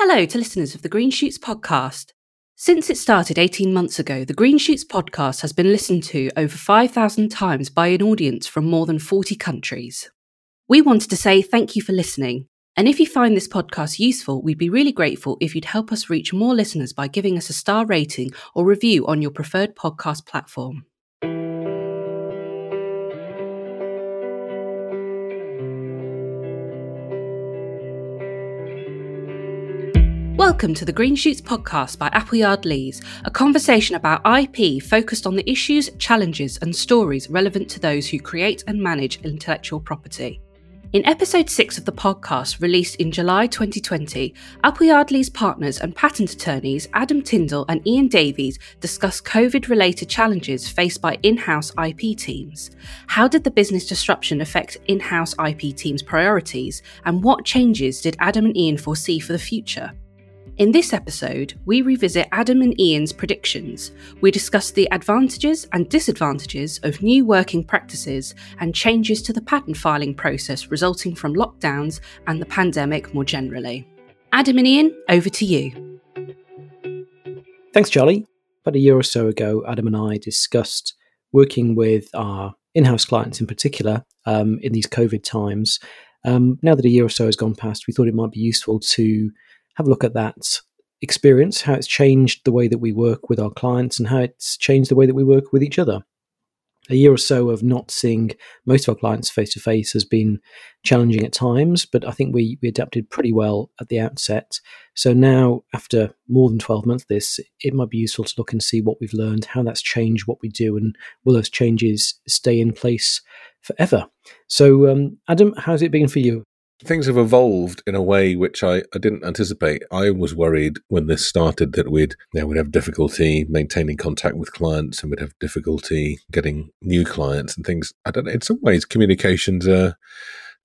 Hello to listeners of the Green Shoots podcast. Since it started 18 months ago, the Green Shoots podcast has been listened to over 5,000 times by an audience from more than 40 countries. We wanted to say thank you for listening. And if you find this podcast useful, we'd be really grateful if you'd help us reach more listeners by giving us a star rating or review on your preferred podcast platform. Welcome to the Green Shoots podcast by Appleyard Lees, a conversation about IP focused on the issues, challenges, and stories relevant to those who create and manage intellectual property. In episode 6 of the podcast, released in July 2020, Appleyard Lees partners and patent attorneys Adam Tindall and Ean Davies discuss COVID related challenges faced by in house IP teams. How did the business disruption affect in house IP teams' priorities, and what changes did Adam and Ean foresee for the future? In this episode, we revisit Adam and Ean's predictions. We discuss the advantages and disadvantages of new working practices and changes to the patent filing process resulting from lockdowns and the pandemic more generally. Adam and Ean, over to you. Thanks, Charlie. About a year or so ago, Adam and I discussed working with our in house clients in particular um, in these COVID times. Um, now that a year or so has gone past, we thought it might be useful to have a look at that experience, how it's changed the way that we work with our clients, and how it's changed the way that we work with each other. A year or so of not seeing most of our clients face to face has been challenging at times, but I think we, we adapted pretty well at the outset. So now, after more than 12 months this, it might be useful to look and see what we've learned, how that's changed what we do, and will those changes stay in place forever? So, um, Adam, how's it been for you? Things have evolved in a way which I, I didn't anticipate. I was worried when this started that we'd you know, we'd have difficulty maintaining contact with clients and we'd have difficulty getting new clients and things. I don't know. In some ways, communications are,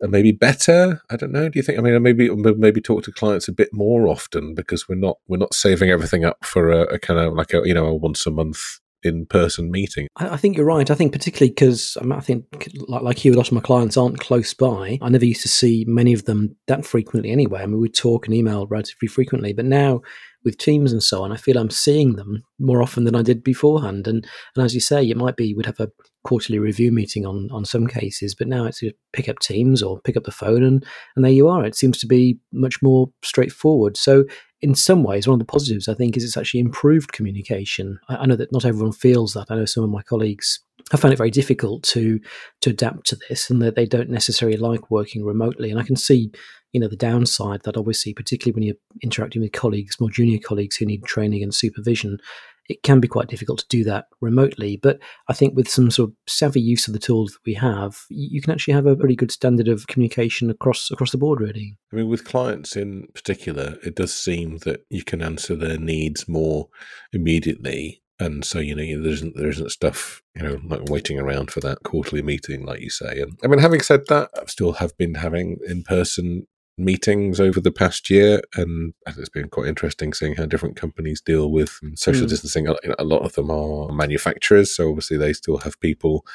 maybe better. I don't know. Do you think? I mean, maybe maybe talk to clients a bit more often because we're not we're not saving everything up for a, a kind of like a you know a once a month in person meeting. I, think you're right. I think particularly because I, mean, I, think like, like you, a lot of my clients aren't close by. I never used to see many of them that frequently anyway. I mean, we talk and email relatively frequently, but now with teams and so on, I feel I'm seeing them more often than I did beforehand. And and as you say, it might be we'd have a quarterly review meeting on on some cases, but now it's pick up Teams or pick up the phone and and there you are. It seems to be much more straightforward. So in some ways, one of the positives I think is it's actually improved communication. I, I know that not everyone feels that. I know some of my colleagues have found it very difficult to to adapt to this, and that they don't necessarily like working remotely. And I can see, you know, the downside that obviously, particularly when you're interacting with colleagues, more junior colleagues who need training and supervision, it can be quite difficult to do that remotely. But I think with some sort of savvy use of the tools that we have, you can actually have a pretty good standard of communication across across the board. Really, I mean, with clients in particular, it does seem that you can answer their needs more immediately. And so, you know, there isn't there isn't stuff, you know, like waiting around for that quarterly meeting, like you say. And I mean, having said that, I still have been having in person meetings over the past year, and it's been quite interesting seeing how different companies deal with social mm. distancing. A lot of them are manufacturers, so obviously they still have people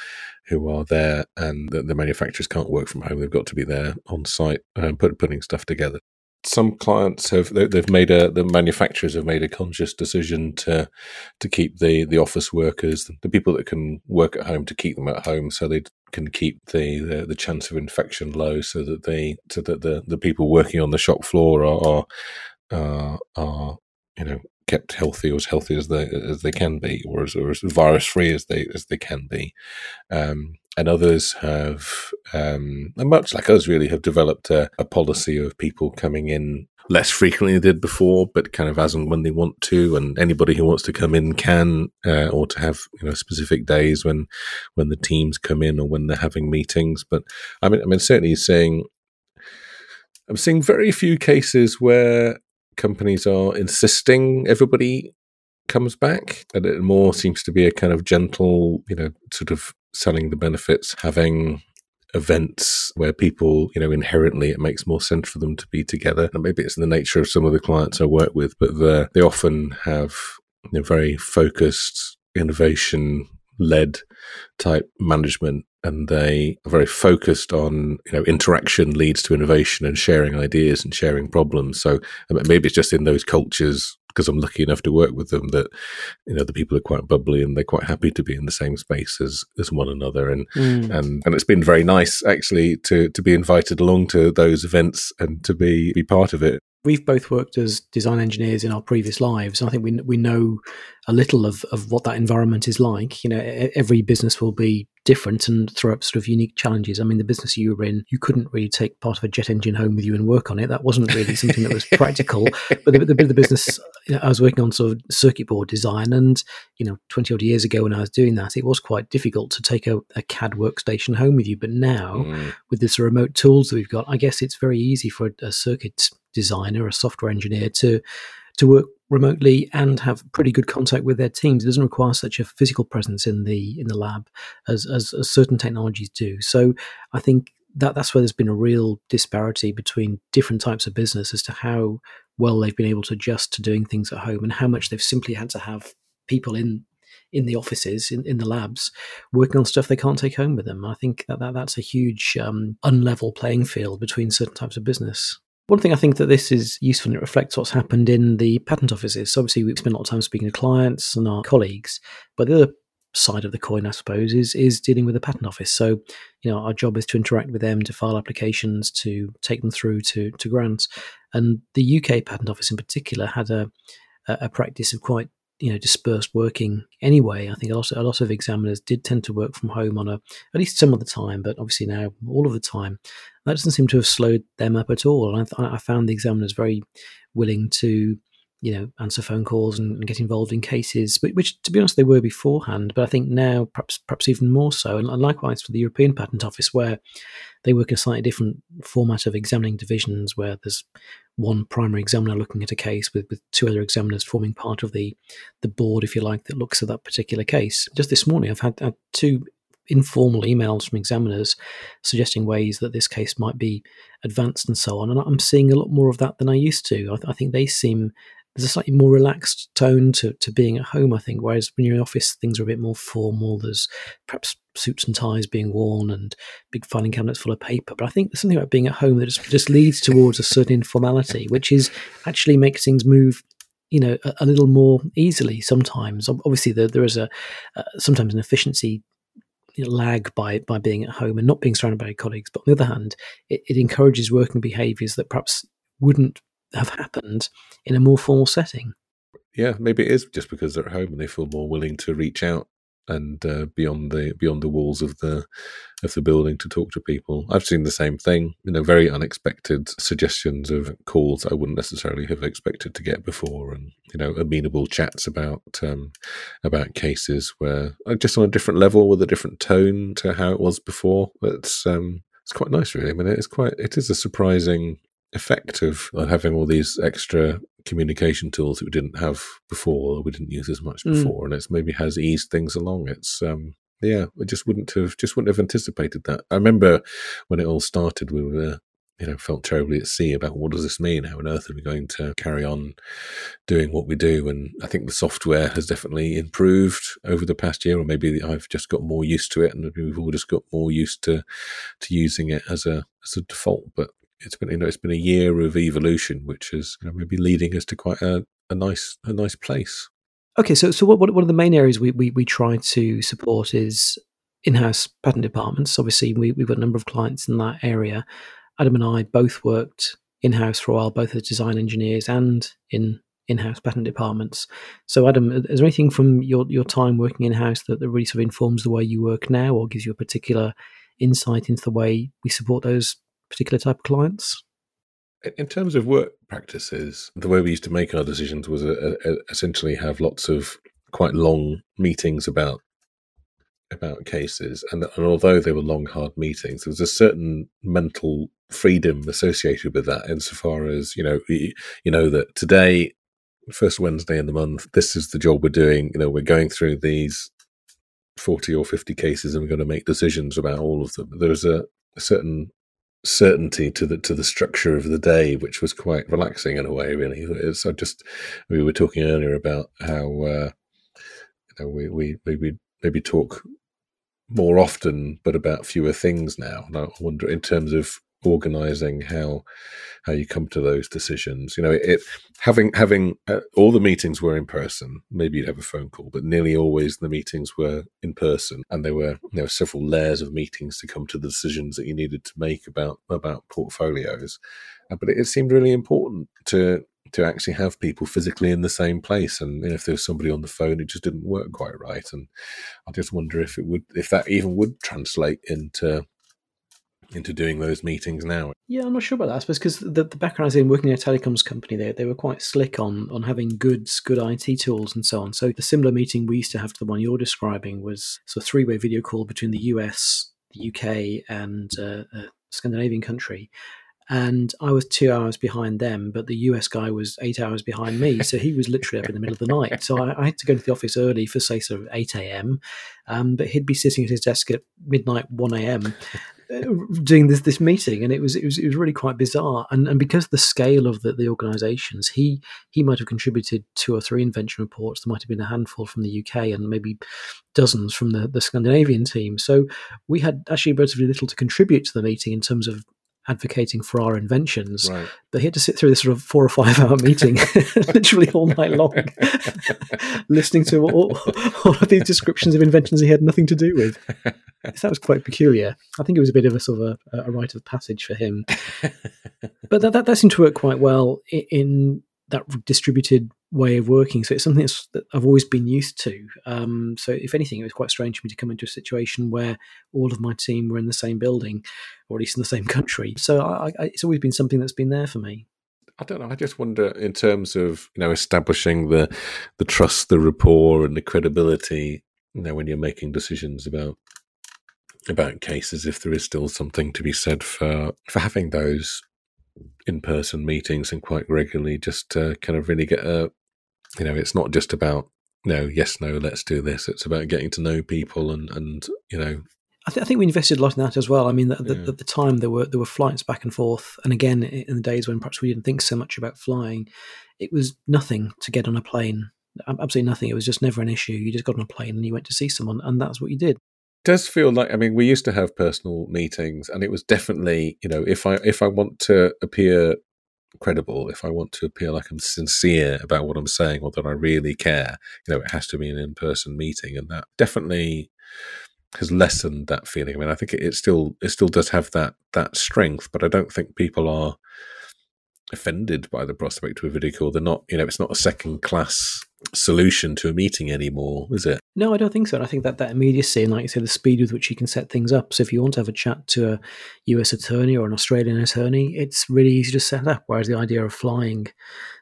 who are there, and the, the manufacturers can't work from home; they've got to be there on site and um, put, putting stuff together some clients have they've made a the manufacturers have made a conscious decision to to keep the the office workers the people that can work at home to keep them at home so they can keep the the, the chance of infection low so that they so that the the people working on the shop floor are are, uh, are you know kept healthy or as healthy as they as they can be or as, or as virus free as they as they can be. Um, and others have, um, much like us, really have developed a, a, policy of people coming in less frequently than they did before, but kind of as and when they want to, and anybody who wants to come in can, uh, or to have you know specific days when when the teams come in or when they're having meetings. But I mean, I mean, certainly seeing I'm seeing very few cases where companies are insisting everybody comes back and it more seems to be a kind of gentle you know sort of selling the benefits, having events where people, you know, inherently it makes more sense for them to be together. And maybe it's the nature of some of the clients I work with, but they often have you know, very focused, innovation led type management and they are very focused on you know interaction leads to innovation and sharing ideas and sharing problems. So maybe it's just in those cultures because I'm lucky enough to work with them that you know the people are quite bubbly and they're quite happy to be in the same space as as one another and mm. and and it's been very nice actually to to be invited along to those events and to be be part of it we've both worked as design engineers in our previous lives. I think we we know a little of, of what that environment is like. You know, every business will be different and throw up sort of unique challenges. I mean, the business you were in, you couldn't really take part of a jet engine home with you and work on it. That wasn't really something that was practical. But the, the, the business, you know, I was working on sort of circuit board design, and you know, twenty odd years ago when I was doing that, it was quite difficult to take a, a CAD workstation home with you. But now, mm. with this remote tools that we've got, I guess it's very easy for a, a circuit designer, a software engineer to to work remotely and have pretty good contact with their teams. It doesn't require such a physical presence in the in the lab as, as, as certain technologies do. So I think that that's where there's been a real disparity between different types of business as to how well they've been able to adjust to doing things at home and how much they've simply had to have people in in the offices in, in the labs working on stuff they can't take home with them. I think that, that that's a huge um, unlevel playing field between certain types of business. One thing I think that this is useful and it reflects what's happened in the patent offices. So obviously, we spend a lot of time speaking to clients and our colleagues, but the other side of the coin, I suppose, is is dealing with the patent office. So, you know, our job is to interact with them, to file applications, to take them through to to grants. And the UK patent office, in particular, had a a practice of quite you know dispersed working anyway. I think a lot, of, a lot of examiners did tend to work from home on a at least some of the time, but obviously now all of the time. That doesn't seem to have slowed them up at all. And I, I found the examiners very willing to you know answer phone calls and, and, get involved in cases, which, which, to be honest they were beforehand. But I think now perhaps perhaps even more so. And, and likewise for the European Patent Office, where they work in a slightly different format of examining divisions, where there's one primary examiner looking at a case with, with two other examiners forming part of the the board, if you like, that looks at that particular case. Just this morning, I've had, had two informal emails from examiners suggesting ways that this case might be advanced and so on. And I'm seeing a lot more of that than I used to. I, th- I think they seem there's a slightly more relaxed tone to, to being at home, I think. Whereas when you're in office, things are a bit more formal. There's perhaps suits and ties being worn and big filing cabinets full of paper. But I think there's something about being at home that just, just leads towards a certain informality, which is actually makes things move you know a, a little more easily sometimes obviously there, there is a uh, sometimes an efficiency lag by by being at home and not being surrounded by colleagues but on the other hand it, it encourages working behaviors that perhaps wouldn't have happened in a more formal setting. Yeah, maybe it is just because they're at home and they feel more willing to reach out and uh, beyond the beyond the walls of the of the building to talk to people. I've seen the same thing. You know, very unexpected suggestions of calls I wouldn't necessarily have expected to get before, and you know, amenable chats about um, about cases where uh, just on a different level with a different tone to how it was before. It's um, it's quite nice, really. I mean, it's quite it is a surprising effect of having all these extra communication tools that we didn't have before or we didn't use as much mm. before mm. and it's maybe has eased things along it's um yeah we just wouldn't have just wouldn't have anticipated that i remember when it all started we were you know felt terribly at sea about what does this mean how on earth are we going to carry on doing what we do and i think the software has definitely improved over the past year or maybe i've just got more used to it and we've all just got more used to to using it as a as a default but it's been you know it's been a year of evolution, which is you know, maybe leading us to quite a, a nice a nice place. Okay, so so what one of the main areas we, we, we try to support is in-house patent departments. Obviously, we, we've got a number of clients in that area. Adam and I both worked in-house for a while, both as design engineers and in in-house patent departments. So, Adam, is there anything from your, your time working in-house that, that really sort of informs the way you work now, or gives you a particular insight into the way we support those particular type of clients? In terms of work practices, the way we used to make our decisions was a, a, essentially have lots of quite long meetings about about cases, and, and although they were long, hard meetings, there was a certain mental freedom associated with that, insofar as you know you, know that today, first Wednesday in the month, this is the job we're doing. You know, we're going through these 40 or 50 cases and we're going to make decisions about all of them. There's a, a certain certainty to the to the structure of the day, which was quite relaxing in a way. Really, I just we were talking earlier about how uh, you know we we maybe maybe talk more often, but about fewer things now. And I wonder, in terms of organizing how how you come to those decisions. You know it having having uh, all the meetings were in person. Maybe you'd have a phone call but nearly always the meetings were in person and there were there were several layers of meetings to come to the decisions that you needed to make about about portfolios. Uh, but it, it seemed really important to to actually have people physically in the same place and if there was somebody on the phone it just didn't work quite right. And i just wonder if it would if that even would translate into into doing those meetings now. Yeah, I'm not sure about that. I suppose because the, the background I was in working in a telecoms company, they, they were quite slick on on having good good IT tools and so on. So the similar meeting we used to have to the one you're describing was so a three way video call between the US, the UK, and uh, a Scandinavian country. And I was two hours behind them, but the US guy was eight hours behind me. So he was literally up in the middle of the night. So I, I had to go to the office early for, say, sort of 8 a.m. Um, but he'd be sitting at his desk at midnight, 1 a.m doing this this meeting, and it was it was it was really quite bizarre. And and because the scale of the, the organisations, he he might have contributed two or three invention reports. There might have been a handful from the UK, and maybe dozens from the the Scandinavian team. So we had actually relatively little to contribute to the meeting in terms of advocating for our inventions. Right. But he had to sit through this sort of four or five hour meeting, literally all night long, listening to all, all, of these descriptions of inventions he had nothing to do with. So that was quite peculiar. I think it was a bit of a sort of a, a rite of passage for him. but that, that, that seemed to work quite well in, in that distributed way of working. So it's something that I've always been used to. Um, so if anything, it was quite strange for me to come into a situation where all of my team were in the same building, or at least in the same country. So I, I, it's always been something that's been there for me. I don't know. I just wonder, in terms of you know establishing the the trust, the rapport, and the credibility. You know, when you're making decisions about about cases, if there is still something to be said for for having those in person meetings and quite regularly, just to kind of really get a you know, it's not just about no, yes, no, let's do this. It's about getting to know people and and you know. I, th- I think we invested a lot in that as well. I mean, at the, yeah. the, time there were there were flights back and forth, and again in the days when perhaps we didn't think so much about flying, it was nothing to get on a plane. Absolutely nothing. It was just never an issue. You just got on a plane and you went to see someone, and that's what you did does feel like I mean we used to have personal meetings and it was definitely you know if I if I want to appear credible, if I want to appear like I'm sincere about what I'm saying or that I really care, you know, it has to be an in person meeting. And that definitely has lessened that feeling. I mean, I think it, it, still it still does have that that strength, but I don't think people are offended by the prospect of a video call. They're not, you know, it's not a second class solution to a meeting anymore, is it? No, I don't think so. I think that that immediacy and, like you say, the speed with which you can set things up. So if you want to have a chat to a US attorney or an Australian attorney, it's really easy to set up. Whereas the idea of flying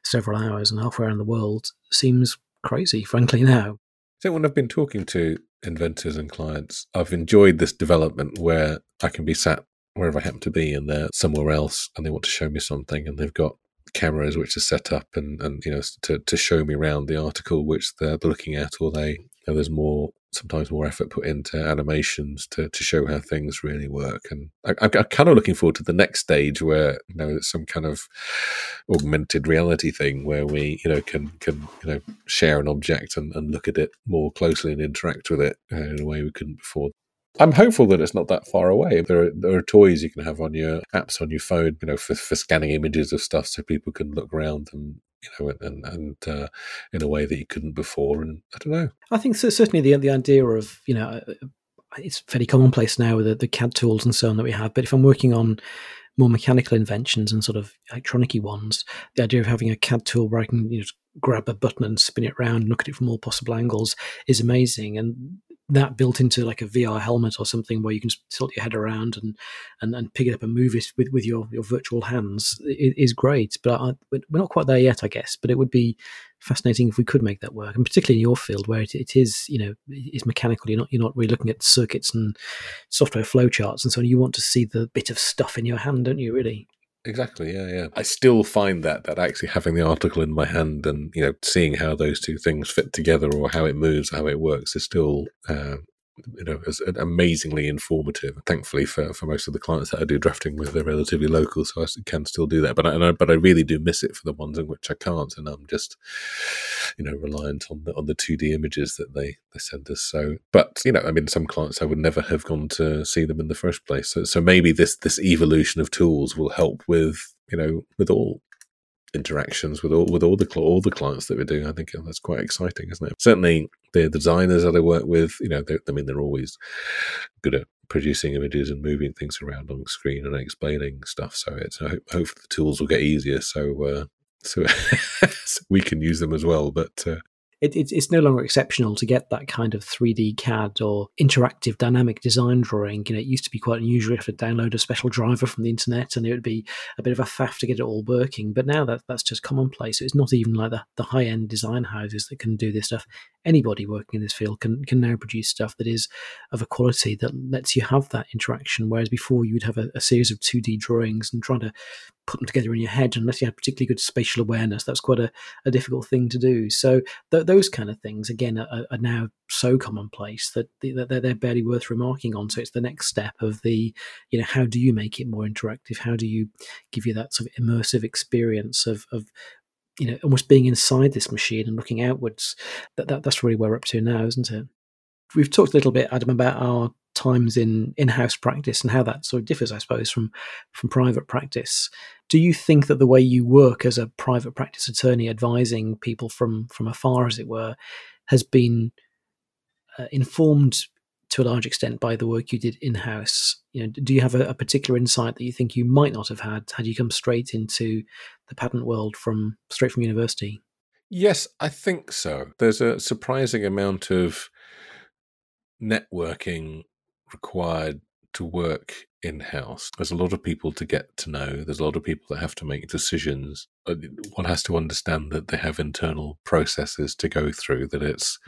several hours and halfway around the world seems crazy, frankly, now. So when I've been talking to inventors and clients, I've enjoyed this development where I can be sat wherever I happen to be and they're somewhere else and they want to show me something and they've got cameras which are set up and, and you know to, to show me around the article which they're looking at or they you know, there's more sometimes more effort put into animations to, to show how things really work. And I, am kind of looking forward to the next stage where you know it's some kind of augmented reality thing where we you know can can you know share an object and, and look at it more closely and interact with it uh, in a way we couldn't before I'm hopeful that it's not that far away. There are, there are toys you can have on your apps on your phone, you know, for, for scanning images of stuff, so people can look around and you know, and and uh, in a way that you couldn't before. And I don't know. I think so, certainly the the idea of you know, uh, it's fairly commonplace now with the, the CAD tools and so on that we have. But if I'm working on more mechanical inventions and sort of electronicy ones, the idea of having a CAD tool where I can you know, grab a button and spin it around and look at it from all possible angles is amazing. And that built into like a VR helmet or something where you can tilt your head around and and, and pick it up and move it with, with your, your virtual hands is great. But I, we're not quite there yet, I guess. But it would be fascinating if we could make that work, and particularly in your field where it, it is you know is mechanical. You're not you're not really looking at circuits and software flowcharts and so on. You want to see the bit of stuff in your hand, don't you? Really. Exactly. Yeah, yeah. I still find that that actually having the article in my hand and you know seeing how those two things fit together or how it moves, how it works, is still uh, you know, as amazingly informative. Thankfully, for, for most of the clients that I do drafting with, they're relatively local, so I can still do that. But I, but I really do miss it for the ones in which I can't, and I'm just, you know, reliant on the on the two D images that they they send us. So, but you know, I mean, some clients I would never have gone to see them in the first place. So, so maybe this this evolution of tools will help with you know with all interactions with all with all the all the clients that we're doing. I think that's quite exciting, isn't it? Certainly, the designers that I work with, you know, I mean, they're always good at producing images and moving things around on screen and explaining stuff. So it's I hope, hopefully the tools will get easier, so uh, so, so we can use them as well. But uh, it, it, it's no longer exceptional to get that kind of 3D CAD or interactive dynamic design drawing. You know, it used to be quite unusual. You have to download a special driver from the internet, and it would be a bit of a faff to get it all working. But now that that's just commonplace. It's not even like the, the high end design houses that can do this stuff. Anybody working in this field can can now produce stuff that is of a quality that lets you have that interaction. Whereas before, you would have a, a series of 2D drawings and trying to put them together in your head unless you have particularly good spatial awareness. That's quite a, a difficult thing to do. So th- those kind of things, again, are, are now so commonplace that, that they're, they're barely worth remarking on. So it's the next step of the, you know, how do you make it more interactive? How do you give you that sort of immersive experience of, of you know, almost being inside this machine and looking outwards? That, that That's really where we're up to now, isn't it? We've talked a little bit, Adam, about our times in in-house practice and how that sort of differs, I suppose, from from private practice. Do you think that the way you work as a private practice attorney, advising people from from afar, as it were, has been uh, informed to a large extent by the work you did in-house? You know, do you have a, a particular insight that you think you might not have had had you come straight into the patent world from straight from university? Yes, I think so. There's a surprising amount of networking required to work in house. There's a lot of people to get to know. There's a lot of people that have to make decisions. Uh, one has to understand that they have internal processes to go through. That it's,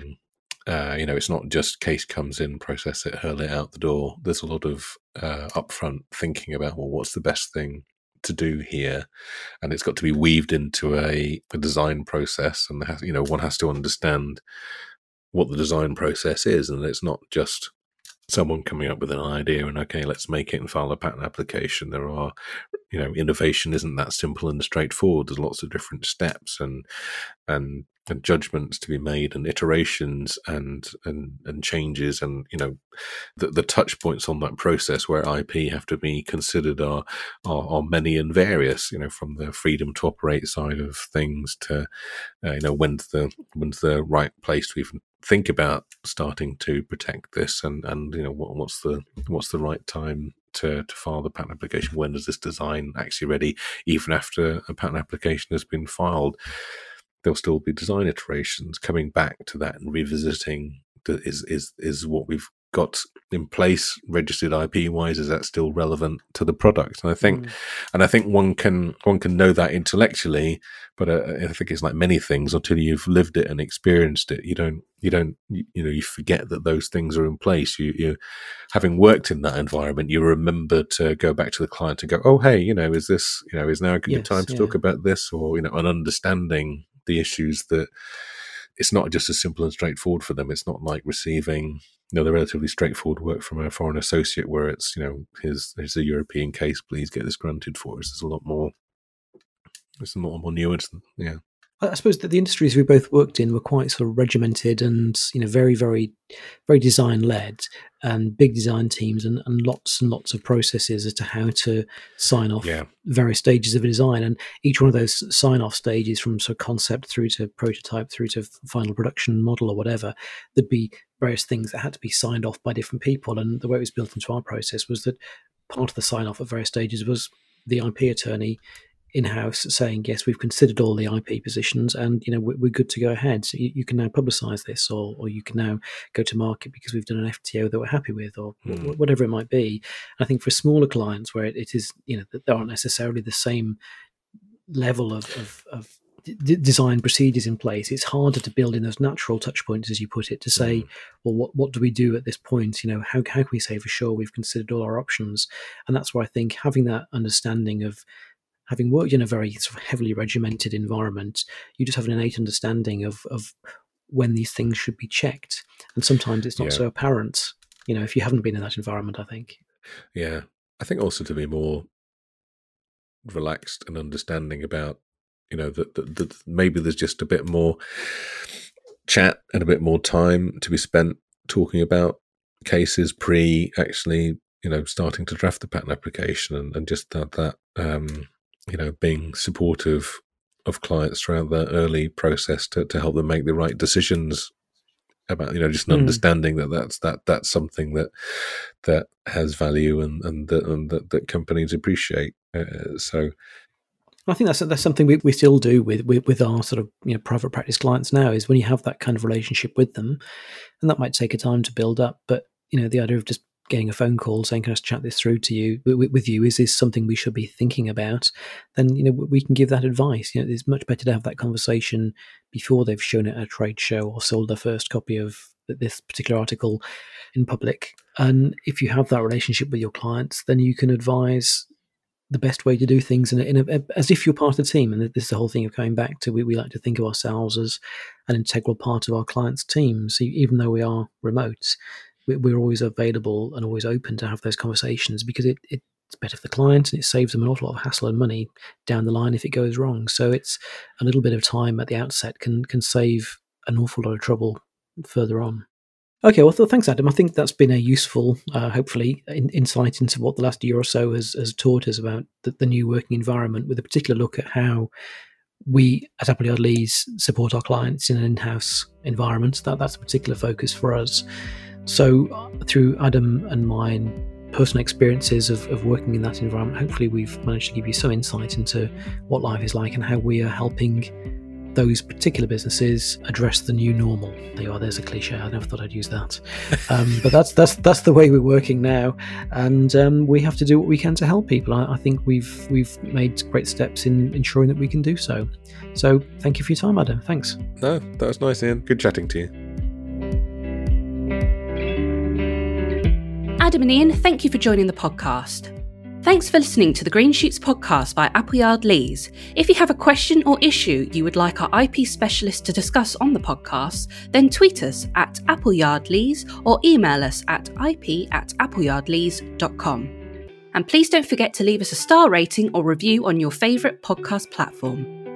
uh, you know, it's not just case comes in, process it, hurl it out the door. There's a lot of uh, upfront thinking about well, what's the best thing to do here, and it's got to be weaved into a, a design process. And has, you know, one has to understand what the design process is, and it's not just someone coming up with an idea and okay let's make it and file a patent application. There are you know innovation isn't that simple and straightforward. There's lots of different steps and and and judgments to be made and iterations and and and changes and you know the, the touch points on that process where ip have to be considered are, are, are many and various you know from the freedom to operate side of things to uh, you know when's the when's the right place to even think about starting to protect this and and you know what, what's the what's the right time to, to file the patent application? When is this design actually ready? Even after a patent application has been filed there'll still be design iterations. Coming back to that and revisiting the, is is is what we've got in place registered IP wise is that still relevant to the product and I think mm. and I think one can one can know that intellectually but uh, I think it's like many things until you've lived it and experienced it you don't you don't you, you know you forget that those things are in place you you having worked in that environment you remember to go back to the client and go oh hey you know is this you know is now a good yes, time to yeah. talk about this or you know an understanding the issues that it's not just as simple and straightforward for them. It's not like receiving you know the relatively straightforward work from a foreign associate where it's you know here's here's a European case, please get this granted for us. There's a lot more. There's a lot more nuance. Yeah. I suppose that the industries we both worked in were quite sort of regimented and you know very very very design led and big design teams and, and lots and lots of processes as to how to sign off yeah. various stages of a design and each one of those sign off stages from sort of concept through to prototype through to final production model or whatever there'd be various things that had to be signed off by different people and the way it was built into our process was that part of the sign off at various stages was the IP attorney in-house saying yes we've considered all the ip positions and you know we're, we're good to go ahead so you, you, can now publicize this or, or you can now go to market because we've done an fto that we're happy with or mm. whatever it might be i think for smaller clients where it, it is you know that there aren't necessarily the same level of, of, of d- design procedures in place it's harder to build in those natural touch points as you put it to say mm. well what, what do we do at this point you know how, how can we say for sure we've considered all our options and that's where i think having that understanding of having worked in a very sort of heavily regimented environment, you just have an innate understanding of, of when these things should be checked. And sometimes it's not yeah. so apparent you know, if you haven't been in that environment, I think. Yeah. I think also to be more relaxed and understanding about, you know, that, that, that maybe there's just a bit more chat and a bit more time to be spent talking about cases pre actually, you know, starting to draft the patent application and, and just that, that, um, you know, being supportive of clients throughout the early process to, to help them make the right decisions about you know just an mm. understanding that that's that that's something that that has value and and that and that, that companies appreciate uh, so I think that's that's something we, we still do with, with with our sort of you know private practice clients now is when you have that kind of relationship with them, and that might take a time to build up. But you know the idea of just getting a phone call saying, "Can I just chat this through to you with, you? Is this something we should be thinking about?" Then you know we can give that advice. You know, it's much better to have that conversation before they've shown it at a trade show or sold their first copy of this particular article in public. And if you have that relationship with your clients, then you can advise the best way to do things in, a, in a, as if you're part of the team. And this is the whole thing of coming back to we, we like to think of ourselves as an integral part of our clients' team. So even though we are remote, we're always available and always open to have those conversations because it, it's better for the client and it saves them an awful lot of hassle and money down the line if it goes wrong. So it's a little bit of time at the outset can can save an awful lot of trouble further on. Okay, well, thanks, Adam. I think that's been a useful, uh, hopefully, in, insight into what the last year or so has, has taught us about the, the, new working environment, with a particular look at how we at Appleyard Lees support our clients in an in-house environment. That that's a particular focus for us. So, through Adam and mine personal experiences of, of working in that environment, hopefully we've managed to give you some insight into what life is like and how we are helping those particular businesses address the new normal. There you are. There's a cliche. I never thought I'd use that, um, but that's that's that's the way we're working now, and um, we have to do what we can to help people. I, I, think we've we've made great steps in ensuring that we can do so. So thank you for your time, Adam. Thanks. No, that was nice, Ean. Good chatting to you. Adam and Ean, thank you for joining the podcast. Thanks for listening to the Green Shoots podcast by Appleyard Lees. If you have a question or issue you would like our IP specialist to discuss on the podcast, then tweet us at Appleyard Lees or email us at ip at appleyardlees.com. And please don't forget to leave us a star rating or review on your favourite podcast platform.